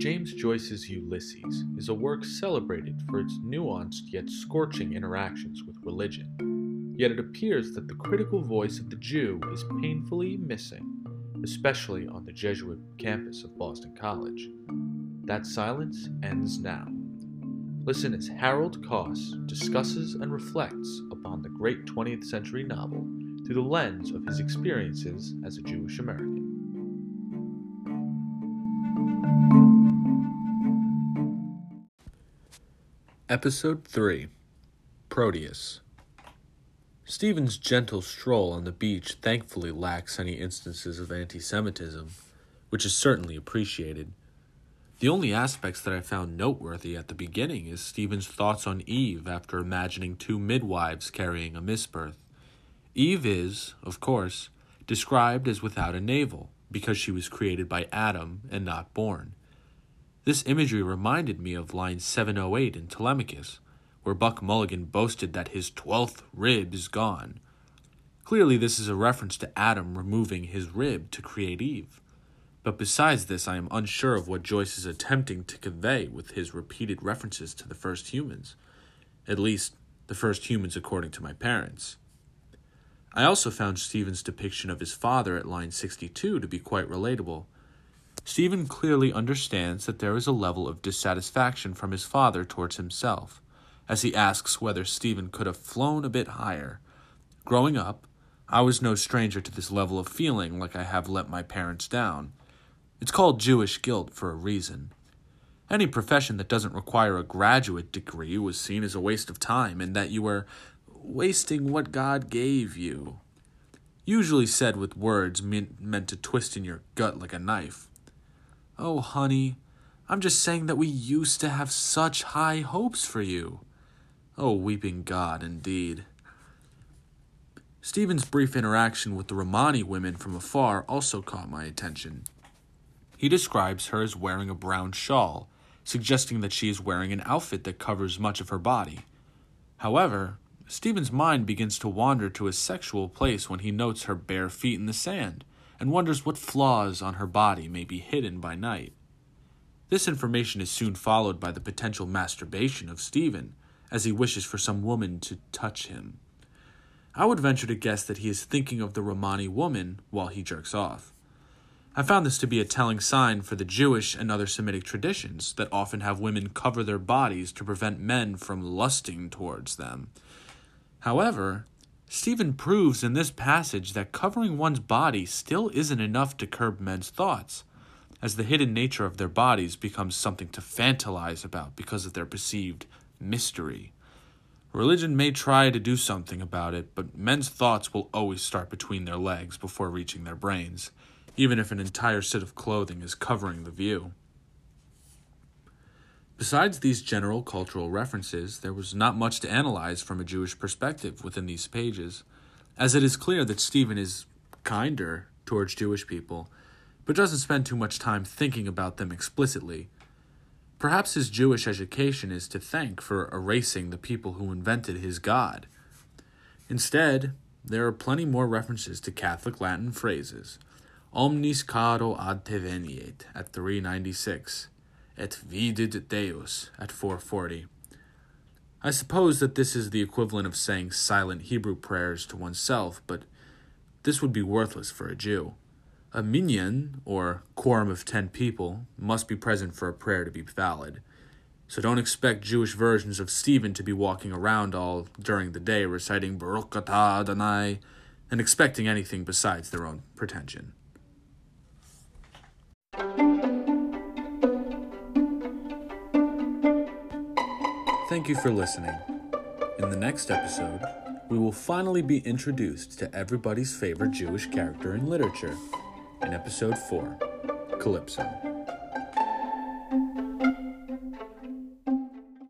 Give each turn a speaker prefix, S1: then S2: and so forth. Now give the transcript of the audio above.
S1: James Joyce's Ulysses is a work celebrated for its nuanced yet scorching interactions with religion. Yet it appears that the critical voice of the Jew is painfully missing, especially on the Jesuit campus of Boston College. That silence ends now. Listen as Harold Koss discusses and reflects upon the great 20th century novel through the lens of his experiences as a Jewish American. Episode 3 Proteus Stephen's gentle stroll on the beach thankfully lacks any instances of anti Semitism, which is certainly appreciated. The only aspects that I found noteworthy at the beginning is Stephen's thoughts on Eve after imagining two midwives carrying a misbirth. Eve is, of course, described as without a navel because she was created by Adam and not born. This imagery reminded me of line 708 in Telemachus, where Buck Mulligan boasted that his twelfth rib is gone. Clearly, this is a reference to Adam removing his rib to create Eve. But besides this, I am unsure of what Joyce is attempting to convey with his repeated references to the first humans. At least, the first humans according to my parents. I also found Stephen's depiction of his father at line 62 to be quite relatable. Stephen clearly understands that there is a level of dissatisfaction from his father towards himself, as he asks whether Stephen could have flown a bit higher. Growing up, I was no stranger to this level of feeling like I have let my parents down. It's called Jewish guilt for a reason. Any profession that doesn't require a graduate degree was seen as a waste of time, and that you were wasting what God gave you. Usually said with words meant, to twist in your gut like a knife. Oh, honey, I'm just saying that we used to have such high hopes for you. Oh, weeping God, indeed. Stephen's brief interaction with the Romani women from afar also caught my attention. He describes her as wearing a brown shawl, suggesting that she is wearing an outfit that covers much of her body. However, Stephen's mind begins to wander to a sexual place when he notes her bare feet in the sand and wonders what flaws on her body may be hidden by night. This information is soon followed by the potential masturbation of Stephen, as he wishes for some woman to touch him. I would venture to guess that he is thinking of the Romani woman while he jerks off. I found this to be a telling sign for the Jewish and other Semitic traditions that often have women cover their bodies to prevent men from lusting towards them. However, Stephen proves in this passage that covering one's body still isn't enough to curb men's thoughts, as the hidden nature of their bodies becomes something to fantasize about because of their perceived mystery. Religion may try to do something about it, but men's thoughts will always start between their legs before reaching their brains, even if an entire set of clothing is covering the view. Besides these general cultural references, there was not much to analyze from a Jewish perspective within these pages, as it is clear that Stephen is kinder towards Jewish people, but doesn't spend too much time thinking about them explicitly. Perhaps his Jewish education is to thank for erasing the people who invented his God. Instead, there are plenty more references to Catholic Latin phrases. Omnis caro ad te veniet at 396 et vidit Deus at 440. I suppose that this is the equivalent of saying silent Hebrew prayers to oneself, but this would be worthless for a Jew. A minyan, or quorum of ten people, must be present for a prayer to be valid. So don't expect Jewish versions of Stephen to be walking around all during the day reciting Baruch atah Adonai and expecting anything besides their own pretension. Thank you for listening. In the next episode, we will finally be introduced to everybody's favorite Jewish character in literature in episode 4 Calypso.